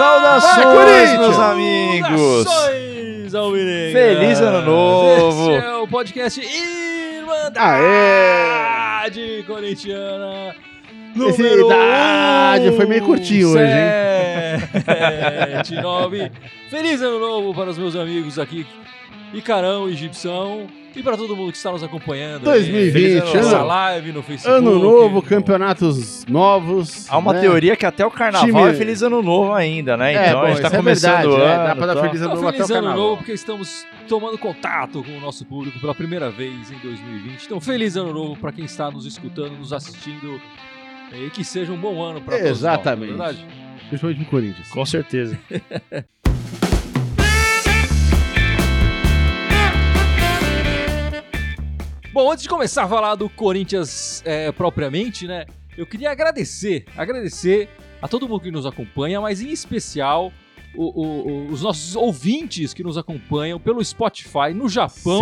Saudações, Corinthians! meus amigos! Saudações, Alvinegras! Feliz ano novo! Esse é o podcast Irmandade Aê! Corintiana. Número idade foi meio curtinho hoje, hein? Sete, nove. Feliz ano novo para os meus amigos aqui, Icarão e Gibson. E para todo mundo que está nos acompanhando. aí 2020, nessa ano- live no Facebook. Ano novo, no- campeonatos novos. Há uma né? teoria que até o carnaval Time- é feliz ano novo ainda, né? É, Então bom, a gente tá é começando verdade, o é, ano. dá pra dar feliz ano Então, novo até feliz o ano carnaval. novo, porque estamos tomando contato com o nosso público pela primeira vez em 2020. Então, feliz ano novo para quem está nos escutando, nos assistindo. E que seja um bom ano para todos nós, Exatamente. não é verdade? Principalmente no Corinthians. Com certeza. Bom, antes de começar a falar do Corinthians é, propriamente, né? Eu queria agradecer, agradecer a todo mundo que nos acompanha, mas em especial o- o- o- os nossos ouvintes que nos acompanham pelo Spotify no Japão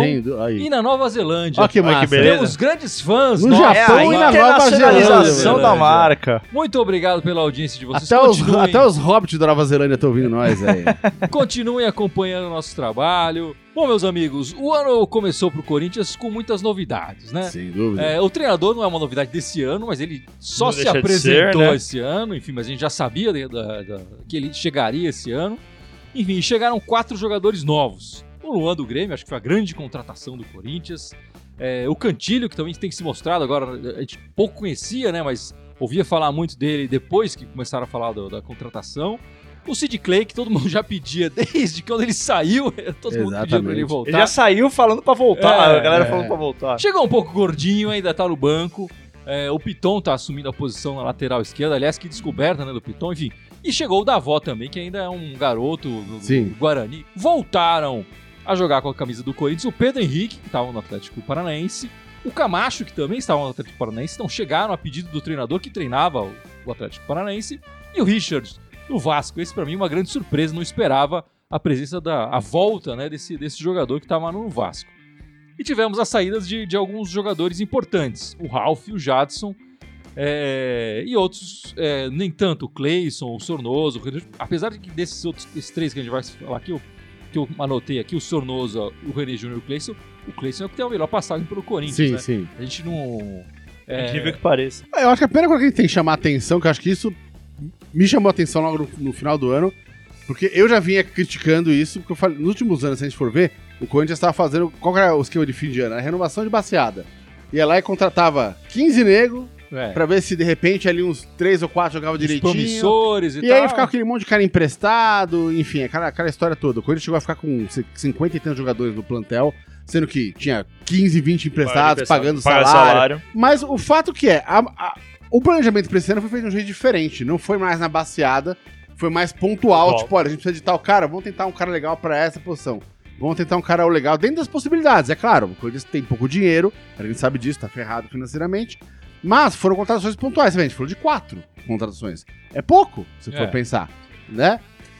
e na Nova Zelândia. Olha que Olha que beleza. Temos grandes fãs. No. É Japão a e na Nova Zelândia. da marca. Muito obrigado pela audiência de vocês. Até os, até os hobbits da Nova Zelândia estão ouvindo nós aí. continuem acompanhando o nosso trabalho. Bom, meus amigos, o ano começou pro Corinthians com muitas novidades, né? Sem dúvida. É, o treinador não é uma novidade desse ano, mas ele só Não se apresentou ser, né? esse ano. Enfim, mas a gente já sabia da- da- da- que ele chegaria esse ano. Enfim, chegaram quatro jogadores novos. O Luan do Grêmio, acho que foi a grande contratação do Corinthians. É, o Cantilho, que também tem se mostrado agora, a gente pouco conhecia, né? Mas ouvia falar muito dele depois que começaram a falar do- da contratação. O Sid Clay, que todo mundo já pedia desde quando ele saiu, todo mundo pedia pra ele Exatamente. voltar. Ele já saiu falando pra voltar. É, a galera é. falando pra voltar. Chegou um pouco gordinho, ainda tá no banco. É, o Piton tá assumindo a posição na lateral esquerda. Aliás, que descoberta, né, do Piton. Enfim. E chegou o Davó também, que ainda é um garoto do, do Sim. Guarani. Voltaram a jogar com a camisa do Corinthians. O Pedro Henrique, que estava no Atlético Paranaense. O Camacho, que também estava no Atlético Paranaense. Então chegaram a pedido do treinador que treinava o, o Atlético Paranaense. E o Richard, do Vasco. Esse, pra mim, uma grande surpresa. Não esperava a presença da a volta né, desse, desse jogador que estava no Vasco. E tivemos as saídas de, de alguns jogadores importantes. O Ralf, o Jadson é, e outros, é, nem tanto, o Cleison, o Sornoso. Apesar de que desses outros esses três que a gente vai falar aqui, eu- que eu anotei aqui, o Sornoso, o René Júnior e o Cleison, o Cleison é o que tem a melhor passagem pelo Corinthians. sim, né? sim. A gente não. É É, incrível que pareça. Ah, Eu acho que a primeira coisa que a gente tem que chamar a atenção, que eu acho que isso me chamou a atenção logo no, no final do ano, porque eu já vinha criticando isso, porque eu falei, nos últimos anos, se a gente for ver, o Corinthians estava fazendo. Qual era o esquema de fim de ano? A renovação de baseada. Ia lá e contratava 15 negros é, pra ver se de repente ali uns 3 ou 4 jogavam os direitinho. promissores e, E tal. aí ficava aquele monte de cara emprestado, enfim, aquela, aquela história toda. O Corinthians chegou a ficar com 50 e tantos jogadores no plantel, sendo que tinha 15, 20 emprestados, pagando Paga salário. Mas o fato que é, a- a- o planejamento pra esse ano foi feito de um jeito diferente. Não foi mais na baseada, foi mais pontual. Pontual. Tipo, olha, a gente precisa de tal cara, vamos tentar um cara legal pra essa posição. Vamos tentar um cara legal dentro das possibilidades. É claro, o Corinthians tem pouco dinheiro, a gente sabe disso, tá ferrado financeiramente. Mas foram contratações pontuais, a gente falou de quatro contratações. É pouco, se for É. pensar, né?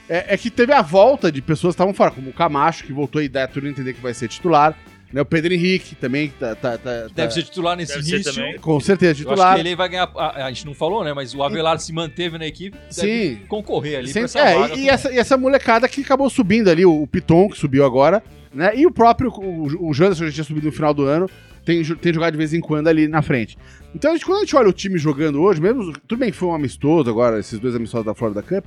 É, é que teve a volta de pessoas que estavam fora, como o Camacho, que voltou e dá tudo entender que vai ser titular. Né? O Pedro Henrique também, que tá, tá, tá- Deve tá- ser titular nesse Deve ser início. também. com certeza Eu acho titular. que ele vai ganhar. A, a gente não falou, né? Mas o Avelar se manteve na equipe. Deve Sim. concorrer ali Sem- pra essa é, vaga. e, e essa, e essa molecada que acabou subindo ali, o, o Piton, que subiu agora, né? E o próprio, o, o Janderson que já tinha subido no final do ano, tem, tem jogado de vez em quando ali na frente. Então, a gente, quando a gente olha o time jogando hoje, mesmo, tudo bem que foi um amistoso agora, esses dois amistosos da Florida Cup,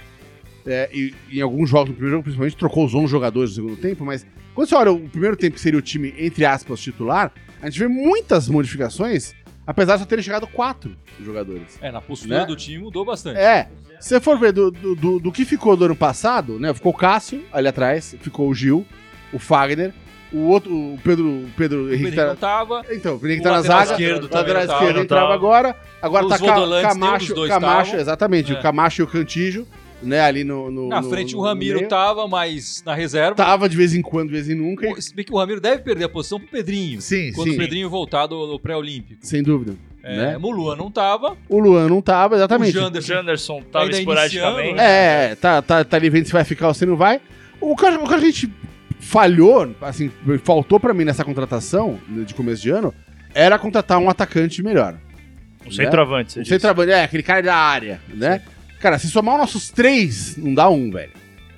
é, e, em alguns jogos, no primeiro jogo principalmente, trocou os 11 jogadores no segundo tempo, mas quando você olha o primeiro tempo, que seria o time, entre aspas, titular, a gente vê muitas modificações, apesar de só terem chegado quatro jogadores. É, na postura Né? do time mudou bastante. É. Se você for ver do, do, do- do que ficou do ano passado, né? Ficou o Cássio ali atrás, ficou o Gil, o Fagner, o outro, o Pedro, o Pedro O Henrique Pedrinho não tá, tava. Então, o Pedro Henrique O tá na zaga, esquerdo o lateral esquerdo entrava agora, agora Os tá Camacho, Camacho, exatamente, É. o Camacho e o Cantijo, né, ali no... no Na no- frente o no Ramiro meio. tava, mas na reserva. Tava de vez em quando, de vez em nunca, O- Se bem que o Ramiro deve perder a posição pro Pedrinho. Sim, Quando sim. o Pedrinho voltar do, do pré-olímpico. sem dúvida, É, né? Mulua não tava. O Luan não tava, O exatamente. O Janderson. Janderson tava Ainda esporadicamente. né? É, tá, tá, tá ali vendo se vai ficar ou se não vai. O que, a- o que a gente falhou, assim, faltou pra mim nessa contratação né, de começo de ano, era contratar um atacante melhor. Um centroavante, você Um disse. centroavante, é, aquele cara da área, né? Cara, se somar os nossos três, não dá um, velho.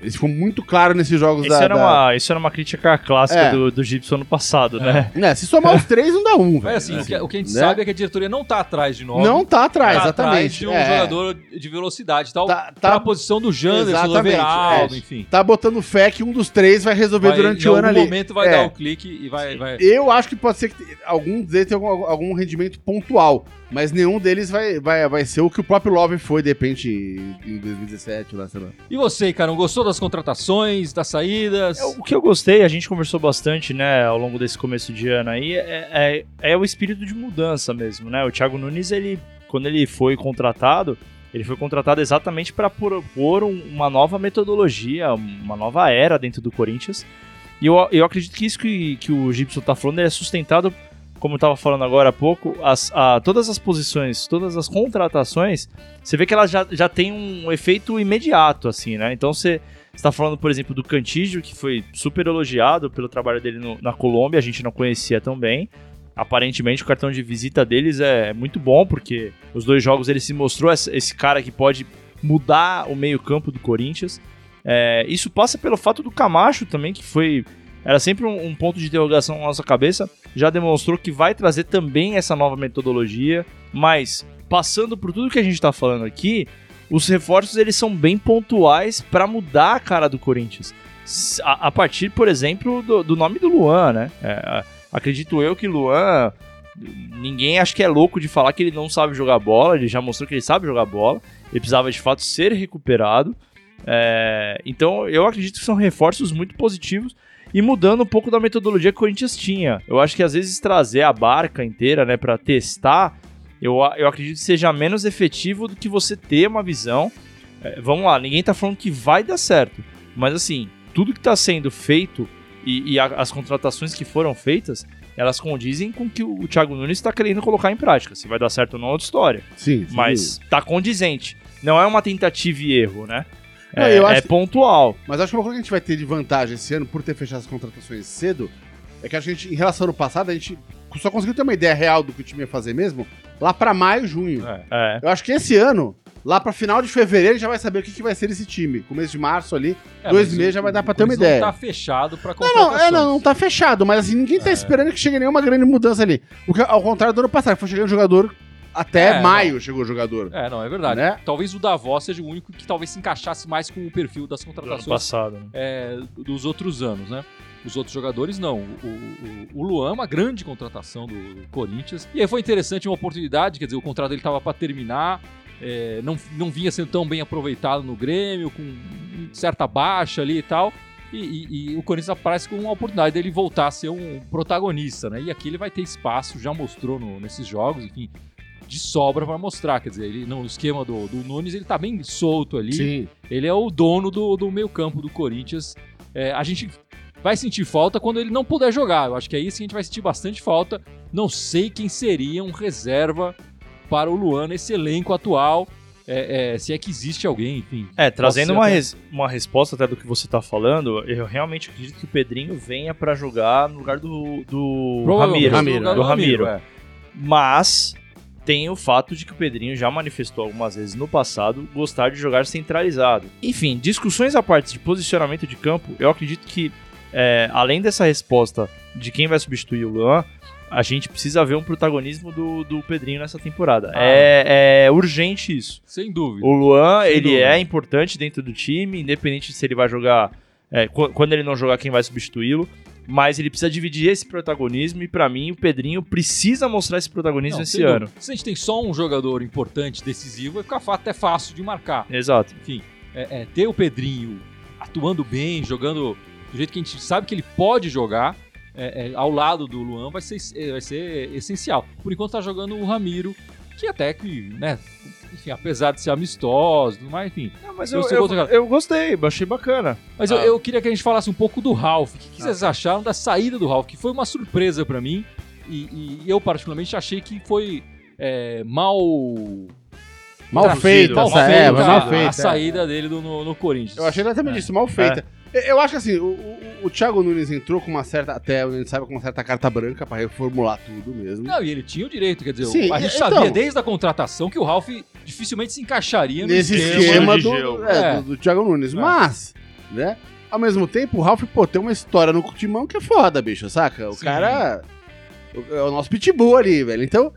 Isso ficou muito claro nesses jogos da. era da- uma, isso era uma crítica clássica É. do, do Gibson no passado, né? Né, se somar os três, não dá um, velho. Assim, o que, o que a gente Né? sabe é que a diretoria não tá atrás de nove. Não tá atrás, tá atrás exatamente. de um É. jogador de velocidade tal. Tá- pra tá- a posição do Janderson, do Everaldo, é. enfim. Tá botando fé que um dos três vai resolver Vai- durante em o ano algum ali. momento vai É. dar o clique e vai... vai... Eu acho que pode ser que algum deles tenha algum, algum rendimento pontual, mas nenhum deles vai, vai, vai ser o que o próprio Love foi, de repente, em 2017, lá, sei lá. E você, cara, gostou das contratações, das saídas? É, O que eu gostei, a gente conversou bastante, né, ao longo desse começo de ano aí, é, é, é o espírito de mudança mesmo, né? O Thiago Nunes, ele, quando ele foi contratado, ele foi contratado exatamente para propor um- uma nova metodologia, uma nova era dentro do Corinthians. E eu, eu acredito que isso que, que o Gibson tá falando é sustentado, como eu tava falando agora há pouco, as, a, todas as posições, todas as contratações, você vê que elas já, já têm um efeito imediato, assim, né? Então você está falando, por exemplo, do Cantígio, que foi super elogiado pelo trabalho dele no- na Colômbia, a gente não conhecia tão bem. Aparentemente o cartão de visita deles é muito bom, porque os dois jogos ele se mostrou esse cara que pode mudar o meio-campo do Corinthians. É, isso passa pelo fato do Camacho também, que foi. Era sempre um, um ponto de interrogação na nossa cabeça. Já demonstrou que vai trazer também essa nova metodologia. Mas, passando por tudo que a gente está falando aqui, os reforços eles são bem pontuais para mudar a cara do Corinthians. A, a partir, por exemplo, do, do nome do Luan, né? É, acredito eu que Luan. Ninguém acho que é louco de falar que ele não sabe jogar bola. Ele já mostrou que ele sabe jogar bola. Ele precisava de fato ser recuperado. É, então eu acredito que são reforços muito positivos e mudando um pouco da metodologia que o Corinthians tinha. Eu acho que às vezes trazer a barca inteira, né, para testar, eu, eu acredito que seja menos efetivo do que você ter uma visão. É, vamos lá, ninguém tá falando que vai dar certo, mas assim, tudo que tá sendo feito e, e a- as contratações que foram feitas, elas condizem com o que o, Thiago Nunes está querendo colocar em prática. Se vai dar certo ou não é outra história, Sim, sim. mas tá condizente. Não é uma tentativa e erro, né? Não, É, eu acho é pontual. Mas acho que uma coisa que a gente vai ter de vantagem esse ano por ter fechado as contratações cedo é que a gente, em relação ao ano passado, a gente só conseguiu ter uma ideia real do que o time ia fazer mesmo lá pra maio, junho. É. É. Eu acho que esse ano, lá pra final de fevereiro, já vai saber o que, que vai ser esse time. Começo de março ali. É, Dois meses o- já vai dar o pra ter uma ideia. Não tá fechado pra Não, contratações. não, é, não, não tá fechado, mas assim, ninguém tá É. esperando que chegue nenhuma grande mudança ali. O que, ao contrário do ano passado, que foi chegando jogador até É, maio chegou o jogador. É, não, é verdade. Né? Talvez o Davos seja o único que talvez se encaixasse mais com o perfil das Do ano contratações passado. né? é, dos outros anos, né? Os outros jogadores não. O, o- o Luan é uma grande contratação do Corinthians. E aí foi interessante uma oportunidade, quer dizer, o contrato dele estava para terminar, é, não, não vinha sendo tão bem aproveitado no Grêmio, com certa baixa ali e tal. E, e- e o Corinthians aparece com uma oportunidade dele voltar a ser um protagonista, né? E aqui ele vai ter espaço, já mostrou no- nesses jogos, enfim, de sobra para mostrar. Quer dizer, ele, no esquema do, do Nunes, ele tá bem solto ali. Sim. Ele é o dono do, do meio campo do Corinthians. É, a gente vai sentir falta quando ele não puder jogar. Eu acho que é isso que a gente vai sentir bastante falta. Não sei quem seria um reserva para o Luan nesse elenco atual. É, é, se é que existe alguém, enfim. É, trazendo uma, até- res- uma resposta até do que você tá falando, eu realmente acredito que o Pedrinho venha pra jogar no lugar do, do Ramiro. no lugar do Ramiro. é. Mas tem o fato de que o Pedrinho já manifestou algumas vezes no passado gostar de jogar centralizado. Enfim, discussões à parte de posicionamento de campo, eu acredito que é, além dessa resposta de quem vai substituir o Luan, a gente precisa ver um protagonismo do, do Pedrinho nessa temporada. Ah. É, é urgente isso. Sem dúvida. O Luan, Sem ele dúvida. é importante dentro do time, independente se ele vai jogar. é, qu- quando ele não jogar, quem vai substituí-lo. Mas ele precisa dividir esse protagonismo e, pra mim, o Pedrinho precisa mostrar esse protagonismo Não, esse sem dúvida. ano. Se a gente tem só um jogador importante, decisivo, vai ficar fa- até fácil de marcar. Exato. Enfim, é, é, ter o Pedrinho atuando bem, jogando do jeito que a gente sabe que ele pode jogar, é, é, ao lado do Luan, vai ser, é, vai ser essencial. Por enquanto tá jogando o Ramiro, que até que, né, enfim, apesar de ser amistoso, tudo mais, enfim. mas eu- eu, eu- eu, gostei, achei bacana. Mas eu, Ah. eu queria que a gente falasse um pouco do Ralph. O que, que vocês acharam da saída do Ralph? Que foi uma surpresa pra mim. E, e eu, particularmente, achei que foi é, mal. Mal feita, mal essa, feita é, mas mal a, feita. a saída dele do- no, no Corinthians. Eu achei exatamente É. isso, mal feita. Eu acho que assim, o, o, o Thiago Nunes entrou com uma certa, até a gente sabe, com uma certa carta branca pra reformular tudo mesmo. Não, e ele tinha o direito, quer dizer, Sim, a gente então- sabia desde a contratação que o Ralph dificilmente se encaixaria no Nesse esquema esquema de do, é, É. do, do Thiago Nunes. É. Mas, né? Ao mesmo tempo, o Ralph, pô, tem uma história no timão que é foda, bicho, saca? O Sim. cara é o nosso pitbull ali, velho. Então,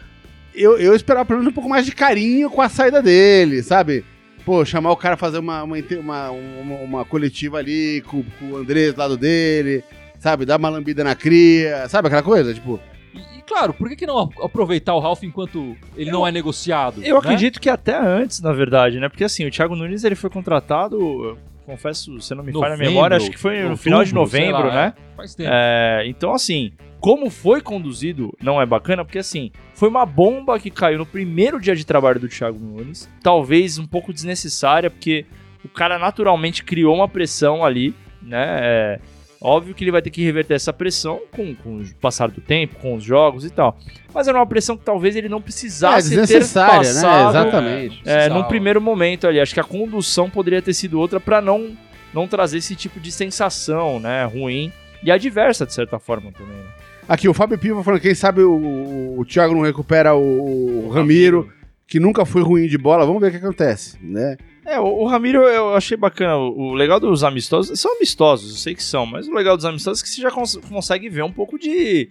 eu, eu esperava pelo menos um pouco mais de carinho com a saída dele, sabe? Pô, chamar o cara a fazer uma, uma, uma, uma, uma coletiva ali com, com o Andrés do lado dele, sabe? Dar uma lambida na cria, sabe aquela coisa? Tipo, E, e, claro, por que, que não aproveitar o Ralph enquanto ele não é negociado? Eu né? acredito que até antes, na verdade, né? Porque assim, o Thiago Nunes ele foi contratado, eu confesso, se não me falha a Novembro, memória, acho que foi no final de novembro, lá, né? Faz tempo. É, então, assim, como foi conduzido não é bacana, porque assim, foi uma bomba que caiu no primeiro dia de trabalho do Thiago Nunes, talvez um pouco desnecessária, porque o cara naturalmente criou uma pressão ali, né? É, óbvio que ele vai ter que reverter essa pressão com, com o passar do tempo, com os jogos e tal. Mas era uma pressão que talvez ele não é precisasse ter desnecessária, né? passado Exatamente. é, num primeiro momento ali. Acho que a condução poderia ter sido outra pra não, não trazer esse tipo de sensação, né? Ruim e adversa, de certa forma, também. Né? Aqui, o Fábio Piva falando, quem sabe o, o, o Thiago não recupera o, o Ramiro, que nunca foi ruim de bola. Vamos ver o que acontece, né? É, o, Ramiro eu achei bacana. O, legal dos amistosos, são amistosos, eu sei que são, mas o legal dos amistosos é que você já cons- consegue ver um pouco de,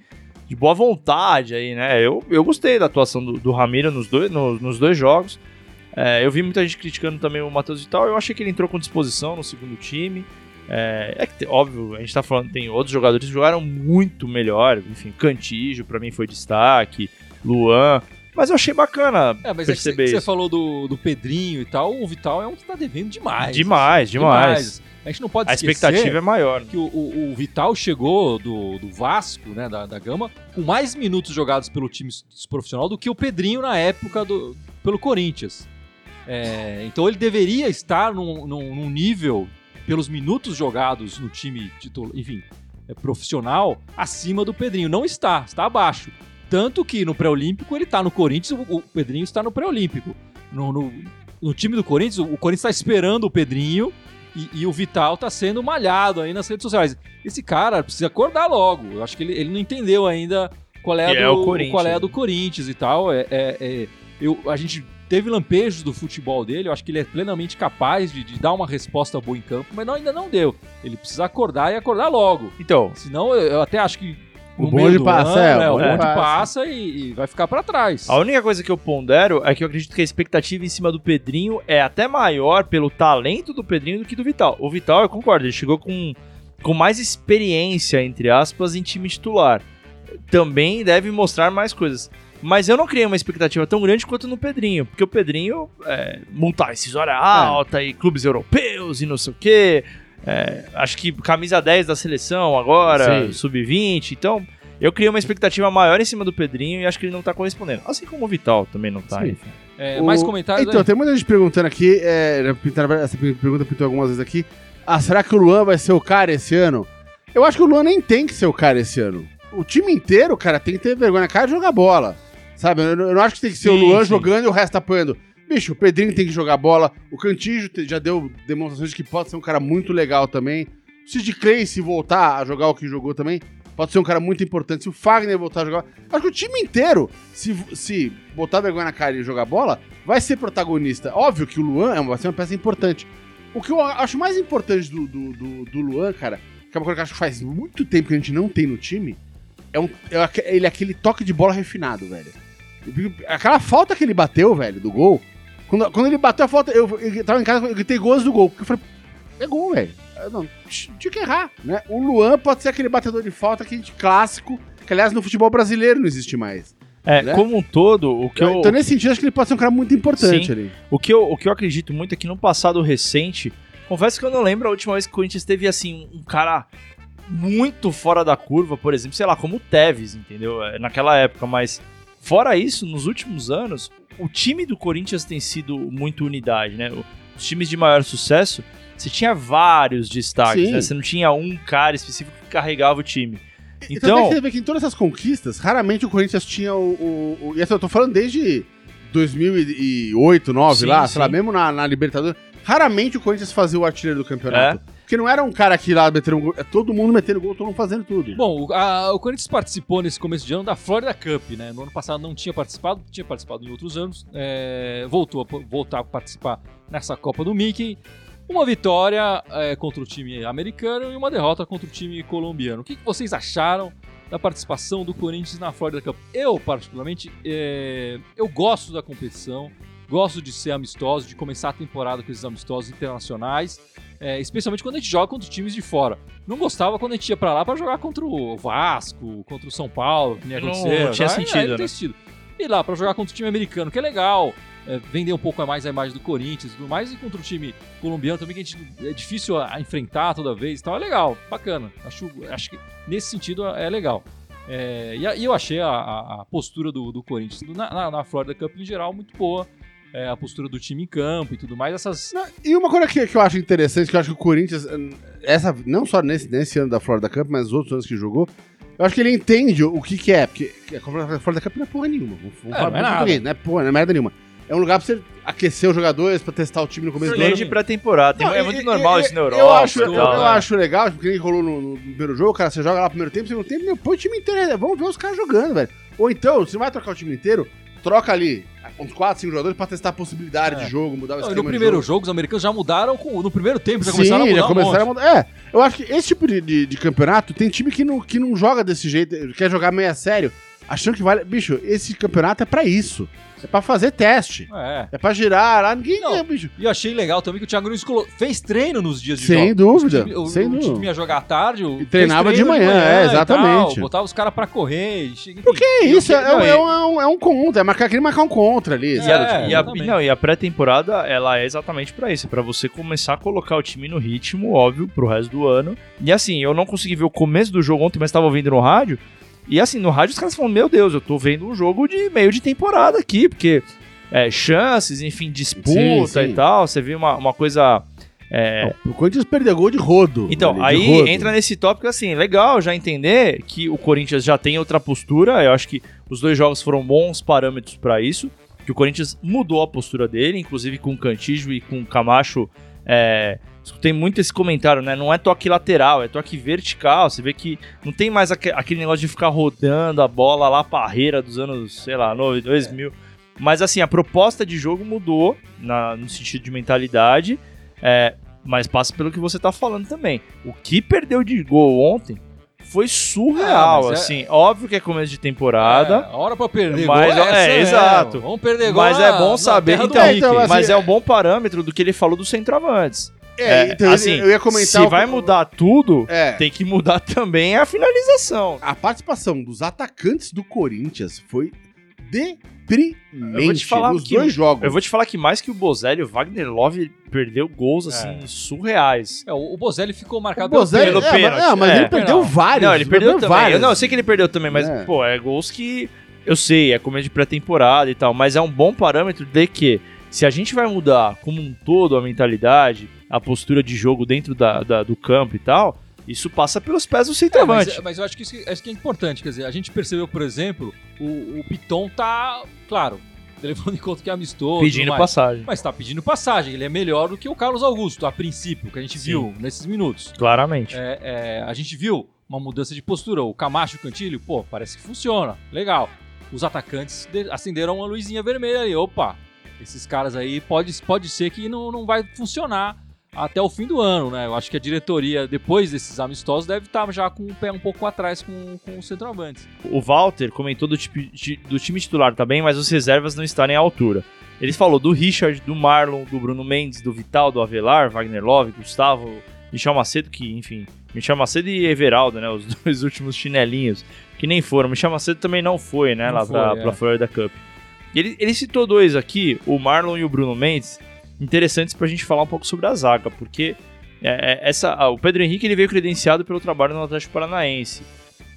de boa vontade aí, né? Eu, eu gostei da atuação do, do Ramiro nos dois, no- nos dois jogos. É, eu vi muita gente criticando também o Matheus e tal. Eu achei que ele entrou com disposição no segundo time. É, é que, óbvio, a gente tá falando, tem outros jogadores que jogaram muito melhor. Enfim, Cantijo, pra mim, foi destaque. Luan. Mas eu achei bacana É, mas é que você- perceber falou do, do Pedrinho e tal, o Vital é um que tá devendo demais. Demais, demais. A gente não pode A esquecer expectativa é maior. que o, o- o Vital chegou do, do Vasco, né, da, da Gama, com mais minutos jogados pelo time profissional do que o Pedrinho na época do, pelo Corinthians. É, então ele deveria estar num, num- num nível, pelos minutos jogados no time titular, enfim, é, profissional, acima do Pedrinho. Não está, está abaixo. Tanto que no pré-olímpico ele está no Corinthians, o, Pedrinho está no pré-olímpico. No, no- no time do Corinthians, o, Corinthians está esperando o Pedrinho e, e o Vital está sendo malhado aí nas redes sociais. Esse cara precisa acordar logo. Eu acho que ele, ele não entendeu ainda qual é, a Que do, é o Corinthians, qual é a né? do Corinthians e tal. É, é- é- eu, a gente teve lampejos do futebol dele, eu acho que ele é plenamente capaz de, de dar uma resposta boa em campo, mas não, ainda não deu. Ele precisa acordar e acordar logo. Então, Senão eu, eu até acho que O bonde meio do passa, ano, é, é, o o bonde passa. passa e, e vai ficar pra trás. A única coisa que eu pondero é que eu acredito que a expectativa em cima do Pedrinho é até maior pelo talento do Pedrinho do que do Vital. O Vital, eu concordo, ele chegou com, com mais experiência, entre aspas, em time titular. Também deve mostrar mais coisas. Mas eu não criei uma expectativa tão grande quanto no Pedrinho, porque o Pedrinho é, montar incisória alta e clubes europeus e não sei o quê. É, acho que camisa 10 da seleção agora, Sim. sub-20. Então, eu criei uma expectativa maior em cima do Pedrinho e acho que ele não tá correspondendo. Assim como o Vital também não tá. É, O- mais comentários Então, aí? tem muita gente perguntando aqui, é, essa pergunta pintou algumas vezes aqui. Ah, será que o Luan vai ser o cara esse ano? Eu acho que o Luan nem tem que ser o cara esse ano. O time inteiro, cara, tem que ter vergonha na cara e jogar bola. Sabe? Eu, não- eu não acho que tem que ser o Sim, Luan sim. jogando e o resto apanhando. Bicho, o Pedrinho tem que jogar bola. O Cantijo já deu demonstrações de que pode ser um cara muito legal também. O Sid Clay, se voltar a jogar o que jogou também, pode ser um cara muito importante. Se o Fagner voltar a jogar. Acho que o time inteiro, se, se botar vergonha na cara e jogar bola, vai ser protagonista. Óbvio que o Luan é uma, vai ser uma peça importante. O que eu acho mais importante do, do, do, do Luan, cara, que é uma coisa que eu acho que faz muito tempo que a gente não tem no time, é, um, é ele é aquele toque de bola refinado, velho. Aquela falta que ele bateu, velho, do gol. Quando, quando ele bateu a falta, eu, eu tava em casa, eu gritei gols do gol. Porque eu falei, é gol, velho. Não, tinha que errar, né? O Luan pode ser aquele batedor de falta que a gente clássico, que aliás no futebol brasileiro não existe mais. É, Né? como um todo, o que eu, Então, nesse sentido, acho que ele pode ser um cara muito importante Sim. ali. o que eu, o que eu acredito muito é que no passado recente, confesso que eu não lembro a última vez que o Corinthians teve assim um cara muito fora da curva, por exemplo, sei lá, como o Tevez, entendeu? É, Naquela época, mas fora isso, nos últimos anos, o time do Corinthians tem sido muito unidade, né? Os times de maior sucesso, você tinha vários destaques, né? Você não tinha um cara específico que carregava o time. Então, Então, é que você vê que em todas essas conquistas, raramente o Corinthians tinha o. o, o e essa eu tô falando desde 2008, 2009, Sim, lá, sim. sei lá, mesmo na, na Libertadores. Raramente o Corinthians fazia o artilheiro do campeonato. Porque não era um cara que lá metendo um gol, é todo mundo metendo gol, todo mundo fazendo tudo. Bom, o, a- o Corinthians participou nesse começo de ano da Florida Cup, né? No ano passado não tinha participado, tinha participado em outros anos. é, voltou a voltar a participar nessa Copa do Mickey. Uma vitória é, contra o time americano e uma derrota contra o time colombiano. O que, que vocês acharam da participação do Corinthians na Florida Cup? Eu, particularmente, é, eu gosto da competição, gosto de ser amistoso, de começar a temporada com esses amistosos internacionais, é, especialmente quando a gente joga contra times de fora. Não gostava quando a gente ia pra lá pra jogar contra o Vasco, contra o São Paulo, que nem Não aconteceu. tinha Aí, sentido, aí não né? sentido. E lá pra jogar contra o time americano, que é legal, é, vender um pouco mais a imagem do Corinthians e tudo mais, e contra o time colombiano também, que a gente, é difícil a, a enfrentar toda vez. Então é legal, bacana. Acho, acho que nesse sentido é legal. É, e, a- e eu achei a, a- a postura do, do Corinthians na, na, na Florida Cup em geral muito boa. É, a postura do time em campo e tudo mais. Essas, Não, E uma coisa que, que eu acho interessante, que eu acho que o Corinthians, essa, não só nesse, nesse ano da Florida Cup, mas os outros anos que jogou, eu acho que ele entende o que, que é. Porque a Florida Cup não é porra nenhuma. Vamos É, não é nada. Não é porra, não é merda nenhuma. É um lugar pra você aquecer os jogadores, pra testar o time no começo do Torneio ano. de pré-temporada. É muito e- normal e- isso na Europa. Eu acho, e eu, tal, eu né? acho legal, porque nem rolou no, no primeiro jogo, cara, você joga lá no primeiro tempo, segundo tempo, meu, põe o time inteiro, né? vamos ver os caras jogando, velho. Ou então, se vai trocar o time inteiro, troca ali uns 4, 5 jogadores pra testar a possibilidade É. de jogo, mudar o Não, esquema no de primeiro jogo. jogo, os americanos já mudaram com- no primeiro tempo, já Sim, começaram a mudar já um começaram monte. a mudar. É, eu acho que esse tipo de, de, de campeonato tem time que não, que não joga desse jeito, quer jogar meio a sério, achando que vale. Bicho, esse campeonato é pra isso. É pra fazer teste. É. É pra girar lá, ninguém Não. quer, bicho. E eu achei legal também que o Thiago Nunes colo- fez treino nos dias de Sem jogo. dúvida, O time, o, sem o dúvida. time ia jogar à tarde, o, treinava de treino manhã, é, e exatamente. tal, botava os caras pra correr. e Porque é isso, é, não, é, e- um, é um contra, é marcar, querer marcar um contra ali, É? E a, Tipo, e a- não, e a pré-temporada, ela é exatamente pra isso, é pra você começar a colocar o time no ritmo, óbvio, pro resto do ano. E assim, eu não consegui ver o começo do jogo ontem, mas tava ouvindo no rádio. E assim, no rádio os caras falam: Meu Deus, eu tô vendo um jogo de meio de temporada aqui, porque é, chances, enfim, disputa Sim, sim. e tal. Você viu uma, uma coisa. é, O Corinthians perdeu gol de rodo. então, ali, aí rodo. entra nesse tópico assim, legal já entender que o Corinthians já tem outra postura. Eu acho que os dois jogos foram bons parâmetros pra isso. Que o Corinthians mudou a postura dele, inclusive com o Cantijo e com o Camacho. É, escutei muito esse comentário, né? Não é toque lateral, é toque vertical. Você vê que não tem mais aque- aquele negócio de ficar rodando a bola lá parreira dos anos, sei lá, 9, 2000. Mas assim, a proposta de jogo mudou na- no sentido de mentalidade. É, mas passa pelo que você tá falando também. O que perdeu de gol ontem foi surreal, É, mas é- assim. Óbvio que é começo de temporada. É, hora pra perder Mas, gol é, essa mesmo. exato. Vamos perder gol Mas na- é bom saber, então, então, assim, mas é um bom parâmetro do que ele falou dos centroavantes. É, É, então, assim, eu ia comentar. se o- vai mudar tudo, É. tem que mudar também a finalização. A participação dos atacantes do Corinthians foi deprimente Eu vou te falar nos que- dois jogos. Eu vou te falar que mais que o Bozelli, o Wagner Love perdeu gols assim surreais. É, o o Bozelli ficou O marcado Bozelli, pelo é, pênalti, mas, não, mas é. ele perdeu Não. vários. Não, ele perdeu também. vários. Não, eu sei que ele perdeu também, mas, É. pô, é gols que eu sei, é começo de pré-temporada e tal, mas é um bom parâmetro de que se a gente vai mudar como um todo a mentalidade, a postura de jogo dentro da, da- do campo e tal, isso passa pelos pés do É, centroavante. mas, mas eu acho que, isso, isso que é importante. Quer dizer, a gente percebeu, por exemplo, o, o Piton tá, claro, levando em conta que é amistoso. pedindo mais, passagem. Mas tá pedindo passagem. Ele é melhor do que o Carlos Augusto, a princípio, que a gente Sim. viu nesses minutos. Claramente. É, é, a gente viu uma mudança de postura. O Camacho e o Cantilho, pô, parece que funciona. Legal. Os atacantes de- acenderam uma luzinha vermelha ali. Opa, esses caras aí pode, pode ser que não, não vai funcionar até o fim do ano, né? Eu acho que a diretoria, depois desses amistosos, deve estar já com o pé um pouco atrás com, com os centroavantes. O Walter comentou do, tipo- ti- do time titular também, mas os reservas não estarem à altura. Ele falou do Richard, do Marlon, do Bruno Mendes, do Vital, do Avelar, Wagner Love, Gustavo, Michel Macedo, que, enfim, Michel Macedo e Everaldo, né? Os dois últimos chinelinhos, que nem foram. Michel Macedo também não foi, né? Não lá foi, pra, é. pra Florida Cup. Ele, ele citou dois aqui, o Marlon e o Bruno Mendes, interessantes pra gente falar um pouco sobre a zaga, porque é, é, essa, ah, o Pedro Henrique ele veio credenciado pelo trabalho no Atlético Paranaense.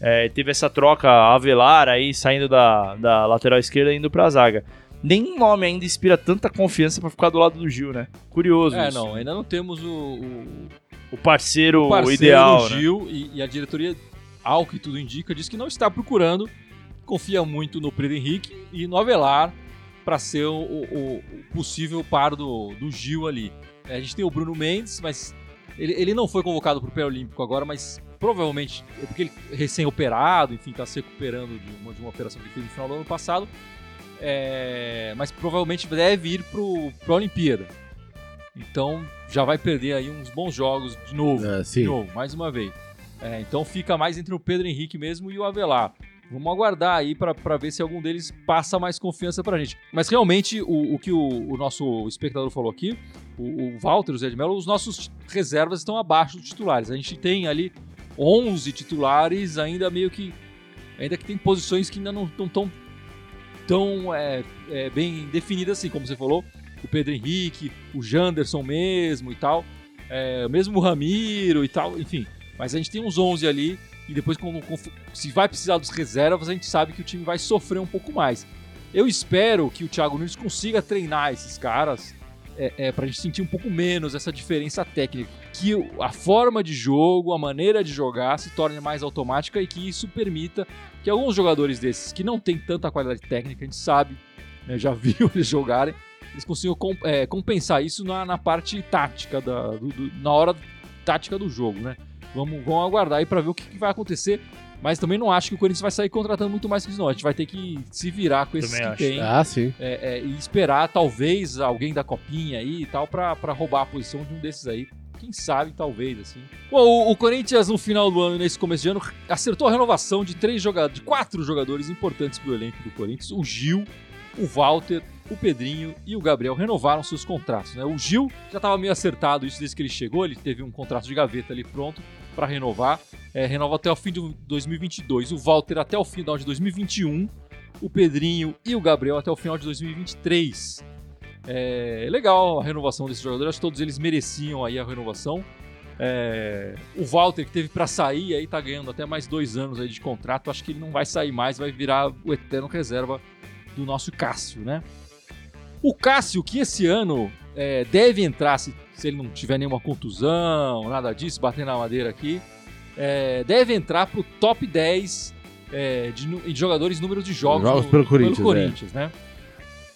É, teve essa troca Avelar aí saindo da, da lateral esquerda e indo pra zaga. Nenhum nome ainda inspira tanta confiança pra ficar do lado do Gil, né? Curioso. É, isso. não, ainda não temos o, o, O parceiro, o parceiro ideal. né? Gil e, e a diretoria, ao que tudo indica, diz que não está procurando, confia muito no Pedro Henrique e no Avelar para ser o, o- o possível par do, do Gil ali. É, a gente tem o Bruno Mendes, mas Ele, ele não foi convocado pro pré-olímpico agora, mas provavelmente é porque ele é recém-operado, enfim, tá se recuperando de uma, de uma operação que ele fez no final do ano passado. É, mas provavelmente deve ir pro, pro Olimpíada. Então já vai perder aí uns bons jogos de novo. É, De novo, mais uma vez. É, então fica mais entre o Pedro Henrique mesmo e o Avelar. Vamos aguardar aí pra ver se algum deles passa mais confiança pra gente. Mas realmente, o, o que o, o nosso espectador falou aqui, o, o Walter, o Zé de Mello, os nossos reservas estão abaixo dos titulares. A gente tem ali 11 titulares, ainda meio que. Ainda que tem posições que ainda não estão tão, tão é, é, bem definidas assim, como você falou. O Pedro Henrique, o Janderson mesmo e tal. É, mesmo o Ramiro e tal, enfim. Mas a gente tem uns 11 ali e depois, quando, se vai precisar dos reservas, a gente sabe que o time vai sofrer um pouco mais. Eu espero que o Thiago Nunes consiga treinar esses caras é, é, para a gente sentir um pouco menos essa diferença técnica. Que a forma de jogo, a maneira de jogar se torne mais automática e que isso permita que alguns jogadores desses que não têm tanta qualidade técnica, a gente sabe, né, já viu eles jogarem, eles consigam é, compensar isso na, na parte tática, da, do- do- na hora tática do jogo, né? Vamos, vamos aguardar aí para ver o que, que vai acontecer. Mas também não acho que o Corinthians vai sair contratando muito mais que isso, não. A gente vai ter que se virar com esses Também que acho. tem Ah, sim. é, é, e esperar talvez alguém da copinha aí e tal pra, pra roubar a posição de um desses aí. Quem sabe, talvez, assim. Bom, o, o Corinthians no final do ano, nesse começo de ano, acertou a renovação de três jogadores, de quatro jogadores importantes pro elenco do Corinthians. O Gil, o Walter, o Pedrinho e o Gabriel renovaram seus contratos. Né? O Gil já estava meio acertado isso desde que ele chegou, ele teve um contrato de gaveta ali pronto para renovar. É, renova até o fim de 2022. O Walter até o final de 2021 o Pedrinho e o Gabriel até o final de 2023. É legal a renovação desses jogadores, acho que todos eles mereciam aí a renovação. É, o Walter, que teve para sair, aí tá ganhando até mais dois anos aí de contrato, acho que ele não vai sair mais, vai virar o eterno reserva do nosso Cássio, né? O Cássio, que esse ano é, deve entrar, se, se ele não tiver nenhuma contusão, nada disso, bater na madeira aqui, é, deve entrar pro top 10 é, de, de jogadores números de jogos, Jogos no- pelo Corinthians, é. Corinthians, né?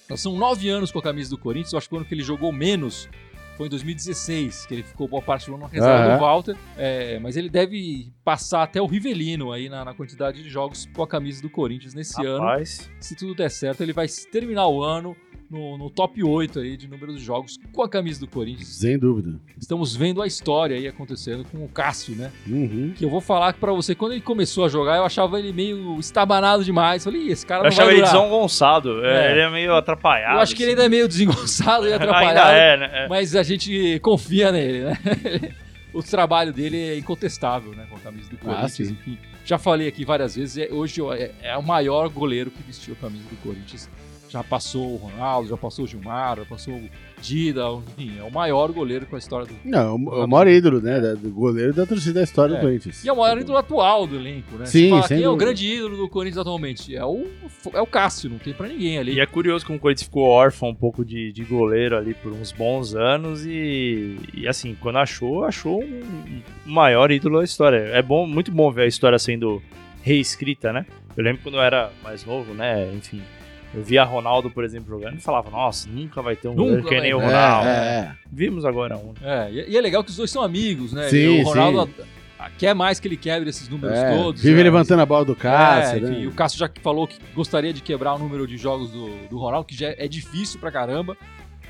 Então, são nove anos com a camisa do Corinthians. Eu acho que o ano que ele jogou menos foi em 2016, que ele ficou boa parte do ano na reserva Aham. do Walter. É, mas ele deve passar até o Rivelino aí na, na quantidade de jogos com a camisa do Corinthians nesse ano. Rapaz, Se tudo der certo, ele vai terminar o ano no, no top 8 aí de número de jogos com a camisa do Corinthians. Sem dúvida. Estamos vendo a história aí acontecendo com o Cássio, né? Uhum. Que eu vou falar pra você, quando ele começou a jogar, eu achava ele meio estabanado demais. Falei, "Ih, esse cara eu não achava vai ele desengonçado. é, É. Ele é meio atrapalhado. Eu acho que ele ainda é meio desengonçado e assim. atrapalhado. Ainda é, né? É. Mas a gente confia nele, né? o trabalho dele é incontestável, né? Com a camisa do Corinthians. sim. enfim. Já falei aqui várias vezes, é- hoje é, é o maior goleiro que vestiu a camisa do Corinthians. Já passou o Ronaldo, já passou o Gilmar, já passou o Dida, enfim, é o maior goleiro com a história do. Não, o, o maior ídolo, né? Do goleiro da torcida da história É. do Corinthians. E é o maior ídolo atual do elenco, né? Sim, Você fala, quem é o dúvida. grande ídolo do Corinthians atualmente? É o, é o Cássio, não tem pra ninguém ali. E é curioso como o Corinthians ficou órfão um pouco de, de goleiro ali por uns bons anos e, e, assim, quando achou, achou um, um maior ídolo da história. É bom, muito bom ver a história sendo reescrita, né? Eu lembro quando eu era mais novo, né? Enfim, eu via Ronaldo, por exemplo, jogando e falava, nossa, nunca vai ter um Nunca goleiro que nem o. Ronaldo. É, é, Vimos agora um. É, e e é legal que os dois são amigos, né? Sim, o Ronaldo a- quer mais que ele quebre esses números é. todos. Vive né? levantando a bola do Cássio, é, né? enfim, o Cássio já falou que gostaria de quebrar o número de jogos do, do Ronaldo, que já é difícil pra caramba.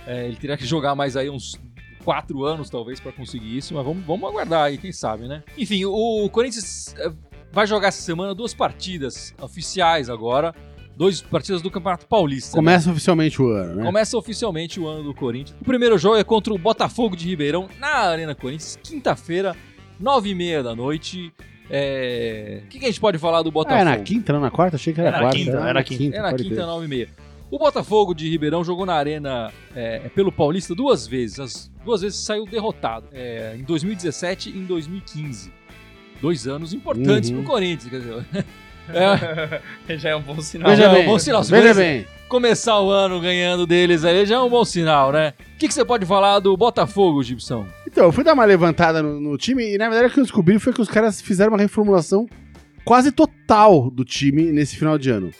É, ele teria que jogar mais aí uns quatro anos, talvez, pra conseguir isso, mas vamos, vamos aguardar aí, quem sabe, né? Enfim, o, Corinthians é, vai jogar essa semana duas partidas oficiais agora, duas partidas do Campeonato Paulista. né? Começa oficialmente o ano, né? Começa oficialmente o ano do Corinthians. O primeiro jogo é contra o Botafogo de Ribeirão, na Arena Corinthians, quinta-feira, nove e meia da noite. É, O que, que a gente pode falar do Ah, Botafogo? é na quinta, não na quarta? Achei que era, Era na quarta. quinta, Ah, era na quinta. É na quinta, nove e meia. O Botafogo de Ribeirão jogou na Arena é, pelo Paulista duas vezes. As duas vezes saiu derrotado. É, em 2017 e em 2015. Dois anos importantes Uhum. pro Corinthians. Quer dizer, é, Já é um bom sinal. Veja bem, bom sinal, se veja bem. começar o ano ganhando deles aí já é um bom sinal, né? O que, que você pode falar do Botafogo, Gibson? Então, eu fui dar uma levantada no, no time e, na verdade, o que eu descobri foi que os caras fizeram uma reformulação quase total do time nesse final de ano.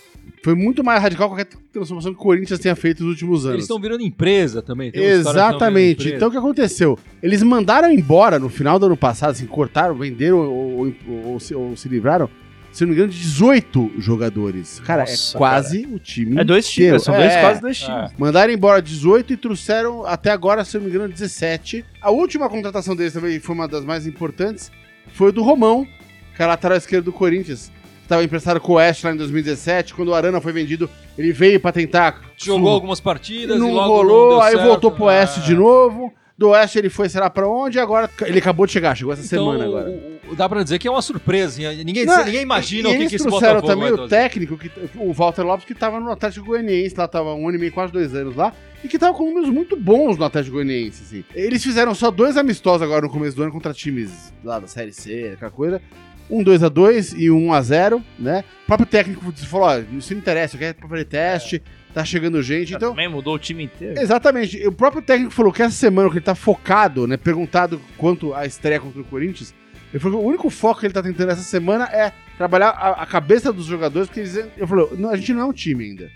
Foi muito mais radical qualquer transformação que o Corinthians tenha feito nos últimos anos. Eles estão virando empresa também. tem Exatamente. empresa. Então o que aconteceu? Eles mandaram embora no final do ano passado, assim, cortaram, venderam ou, ou- ou se, ou se livraram, se não me engano, de 18 jogadores. Cara, Nossa, é quase o time. É dois inteiro. times, são dois, É. quase dois times. É. Mandaram embora 18 e trouxeram até agora, se eu não me engano, 17. A última contratação deles também foi uma das mais importantes. Foi do Romão, que é lateral esquerdo do Corinthians. Estava emprestado com o Oeste lá em 2017. Quando o Arana foi vendido, ele veio pra tentar. Jogou algumas partidas Não e logo rolou, não deu aí certo. voltou pro Oeste É. de novo. Do Oeste ele foi, sei lá pra onde, e agora ele acabou de chegar, chegou essa Então, semana agora. Dá pra dizer que é uma surpresa. Ninguém, Não, ninguém imagina e o que, que esse trouxeram Botafogo também o técnico, que, o Walter Lopes, que tava no Atlético Goianiense, lá tava um ano e meio, quase dois anos lá, e que tava com números muito bons no Atlético Goianiense, assim. Eles fizeram só dois amistosos agora no começo do ano contra times lá da Série C, aquela coisa. Um 2x2 e um 1x0, né? O próprio técnico falou, ó, isso não interessa, eu quero fazer teste, tá chegando gente, então... Também mudou o time inteiro. Exatamente. O próprio técnico falou que essa semana que ele tá focado, né? Perguntado quanto a estreia contra o Corinthians, ele falou que o único foco que ele tá tentando essa semana é trabalhar a, a cabeça dos jogadores, porque eles, ele falou, "Não, a gente não é um time ainda,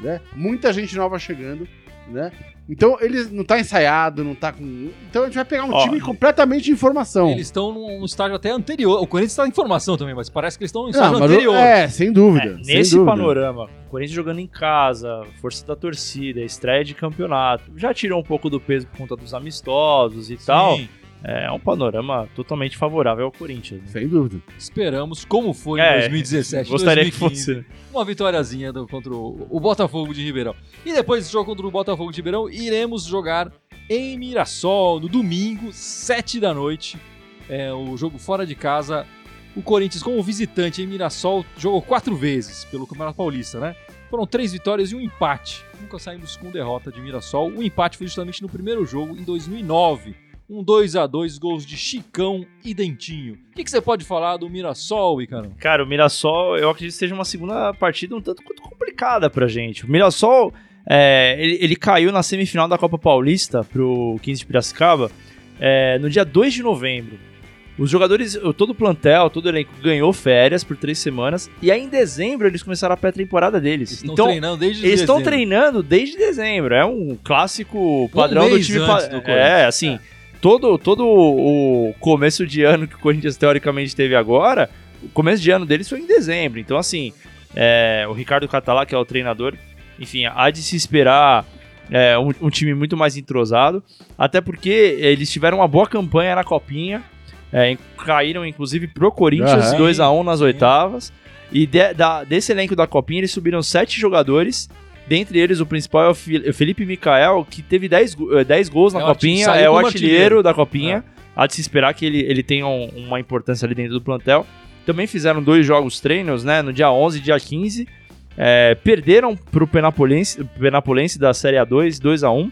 né? Muita gente nova chegando, né? Então ele não tá ensaiado, não tá com. Então a gente vai pegar um Ó, time completamente de informação. Eles estão num estágio até anterior. O Corinthians está em formação também, mas parece que eles estão Não, estágio mas o- anterior. é, sem É, dúvida. sem nesse dúvida. panorama, o Corinthians jogando em casa, força da torcida, estreia de campeonato, já tirou um pouco do peso por conta dos amistosos e tal. Sim, É um panorama totalmente favorável ao Corinthians. né? Sem dúvida. Esperamos, como foi em É, 2017. Gostaria 2015. que fosse. uma vitóriazinha do- contra o, o Botafogo de Ribeirão. E depois desse jogo contra o Botafogo de Ribeirão, iremos jogar em Mirassol no domingo, 7 da noite. É o jogo fora de casa. O Corinthians, como visitante em Mirassol, jogou quatro vezes pelo Campeonato Paulista, né? Foram três vitórias e um empate. Nunca saímos com derrota de Mirassol. O empate foi justamente no primeiro jogo, em 2009. Um 2 a 2 gols de Chicão e Dentinho. O que, que você pode falar do Mirassol, Icaro? Cara, o Mirassol, eu acredito que seja uma segunda partida um tanto quanto complicada pra gente. O Mirassol, é, ele, ele caiu na semifinal da Copa Paulista pro 15 de Piracicaba é, no dia 2 de novembro. Os jogadores, todo o plantel, todo o elenco ganhou férias por três semanas e aí em dezembro eles começaram a pré-temporada deles. Eles então, treinando desde eles estão treinando desde dezembro. É um clássico padrão do mês time. do é, assim, todo, todo o começo de ano que o Corinthians teoricamente teve agora, o começo de ano deles foi em dezembro. Então, assim, é, o Ricardo Catalá, que é o treinador, enfim, há de se esperar é, um, um time muito mais entrosado. Até porque eles tiveram uma boa campanha na Copinha. é, caíram, inclusive, pro Corinthians, Aham. 2x1 nas oitavas. E de- da- desse elenco da Copinha, eles subiram sete jogadores. Dentre eles, o principal é o o Felipe Mikael, que teve 10, go- eh, 10 gols na É o Copinha, é o artilheiro artilheiro. da Copinha. Há de se esperar que ele, ele tenha um- uma importância ali dentro do plantel. Também fizeram dois jogos treinos, né? No dia 11 e dia 15. É, perderam pro Penapolense, Penapolense da Série A2, 2x1.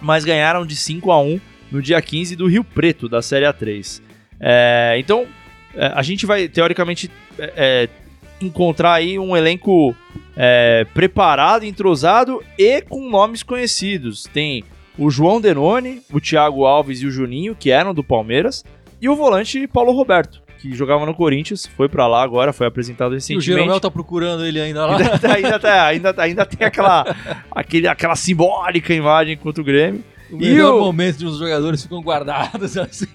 Mas ganharam de 5x1 no dia 15 do Rio Preto, da Série A3. É, então, é, a gente vai, teoricamente, é, é, encontrar aí um elenco é, preparado, entrosado e com nomes conhecidos. Tem o João Denoni, o Thiago Alves e o Juninho, que eram do Palmeiras, e o volante Paulo Roberto, que jogava no Corinthians, foi pra lá agora, foi apresentado E o recentemente. Jeromel tá procurando ele ainda lá. Ainda, tá- ainda, tá- ainda, tá- ainda tem aquela, aquele, aquela simbólica imagem contra o Grêmio. O E o- momento de uns jogadores ficam guardados assim.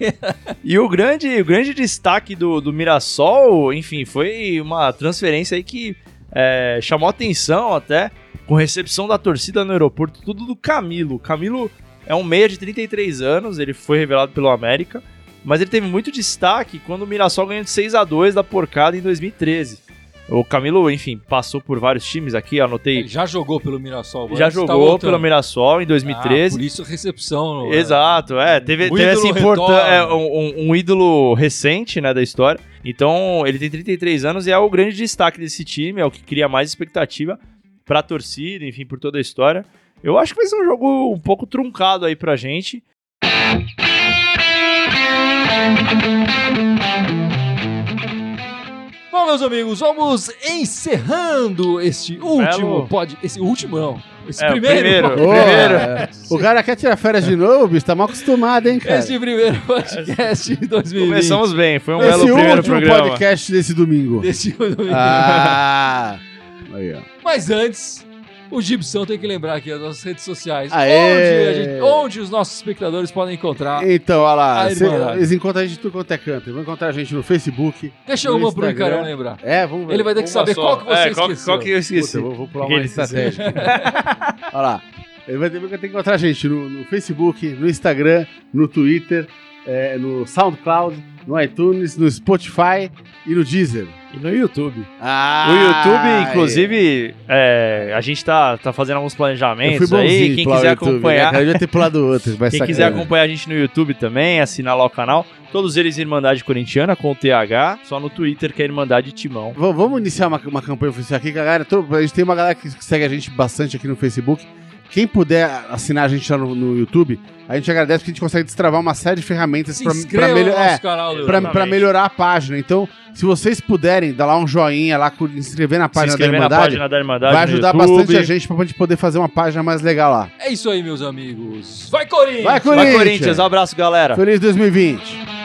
E o grande, o grande destaque do, do Mirassol, enfim, foi uma transferência aí que é, chamou atenção até, com recepção da torcida no aeroporto, tudo do Camilo. Camilo é um meia de 33 anos, ele foi revelado pelo América, mas ele teve muito destaque quando o Mirassol ganhou de 6 a 2 da porcada em 2013. O Camilo, enfim, passou por vários times aqui, anotei. Ele já jogou pelo Mirassol. Já tá jogou voltando. pelo Mirassol em Ah, 2013. por isso a recepção. né? Exato, é. Teve, O teve essa importância. É, um, um- um ídolo recente, né, da história. Então, ele tem 33 anos e é o grande destaque desse time, é o que cria mais expectativa pra torcida, enfim, por toda a história. Eu acho que vai ser um jogo um pouco truncado aí pra gente. Bom, meus amigos, vamos encerrando este último Belo. pod... Esse último não. Esse É, o primeiro. primeiro. pod- Primeiro. é. O cara quer tirar férias de novo, bicho, tá mal acostumado, hein, cara? Este primeiro podcast de 2020. Começamos bem, foi um Esse belo primeiro último programa. podcast desse domingo. Desse domingo. Ah! Aí, ó. Mas antes, o Gibson tem que lembrar aqui as nossas redes sociais. Aê! Onde, a gente- onde os nossos espectadores podem encontrar. Então, olha lá, cê- eles encontram a gente tudo quanto é canto. Vão encontrar a gente no Facebook. Deixa no uma pro Instagram. Icarão lembrar. É, vamos ver. Ele vai ter que Uma saber só. qual que você é, esqueceu. qual, qual que eu esqueci? Puta, eu vou, pular uma estratégia. Olha lá. Ele vai ter, vai ter que encontrar a gente no, no Facebook, no Instagram, no Twitter, é, no SoundCloud, no iTunes, no Spotify e no Deezer. E no YouTube. Ah, o YouTube, inclusive, é, a gente tá, tá fazendo alguns planejamentos aí. Quem quiser YouTube, né, acompanhar, cara? Eu devia ter pulado outro. Vai quem sacar. quiser acompanhar a gente no YouTube também, assinar lá o canal. Todos eles Irmandade Corintiana com TH, só no Twitter que é Irmandade Timão. V- Vamos iniciar uma, uma campanha oficial aqui, galera. Tô- a gente tem uma galera que segue a gente bastante aqui no Facebook. Quem puder assinar a gente lá no, no YouTube, a gente agradece porque a gente consegue destravar uma série de ferramentas Se melho- no é, pra, melhorar a página. Então, se vocês puderem dar lá um joinha lá, cu- inscrever na Se página da inscrever na Irmandade, página da Irmandade vai ajudar bastante a gente pra gente poder fazer uma página mais legal lá. É isso aí, meus amigos. Vai, Corinthians! Vai, Vai, Corinthians. Abraço, galera. Feliz 2020!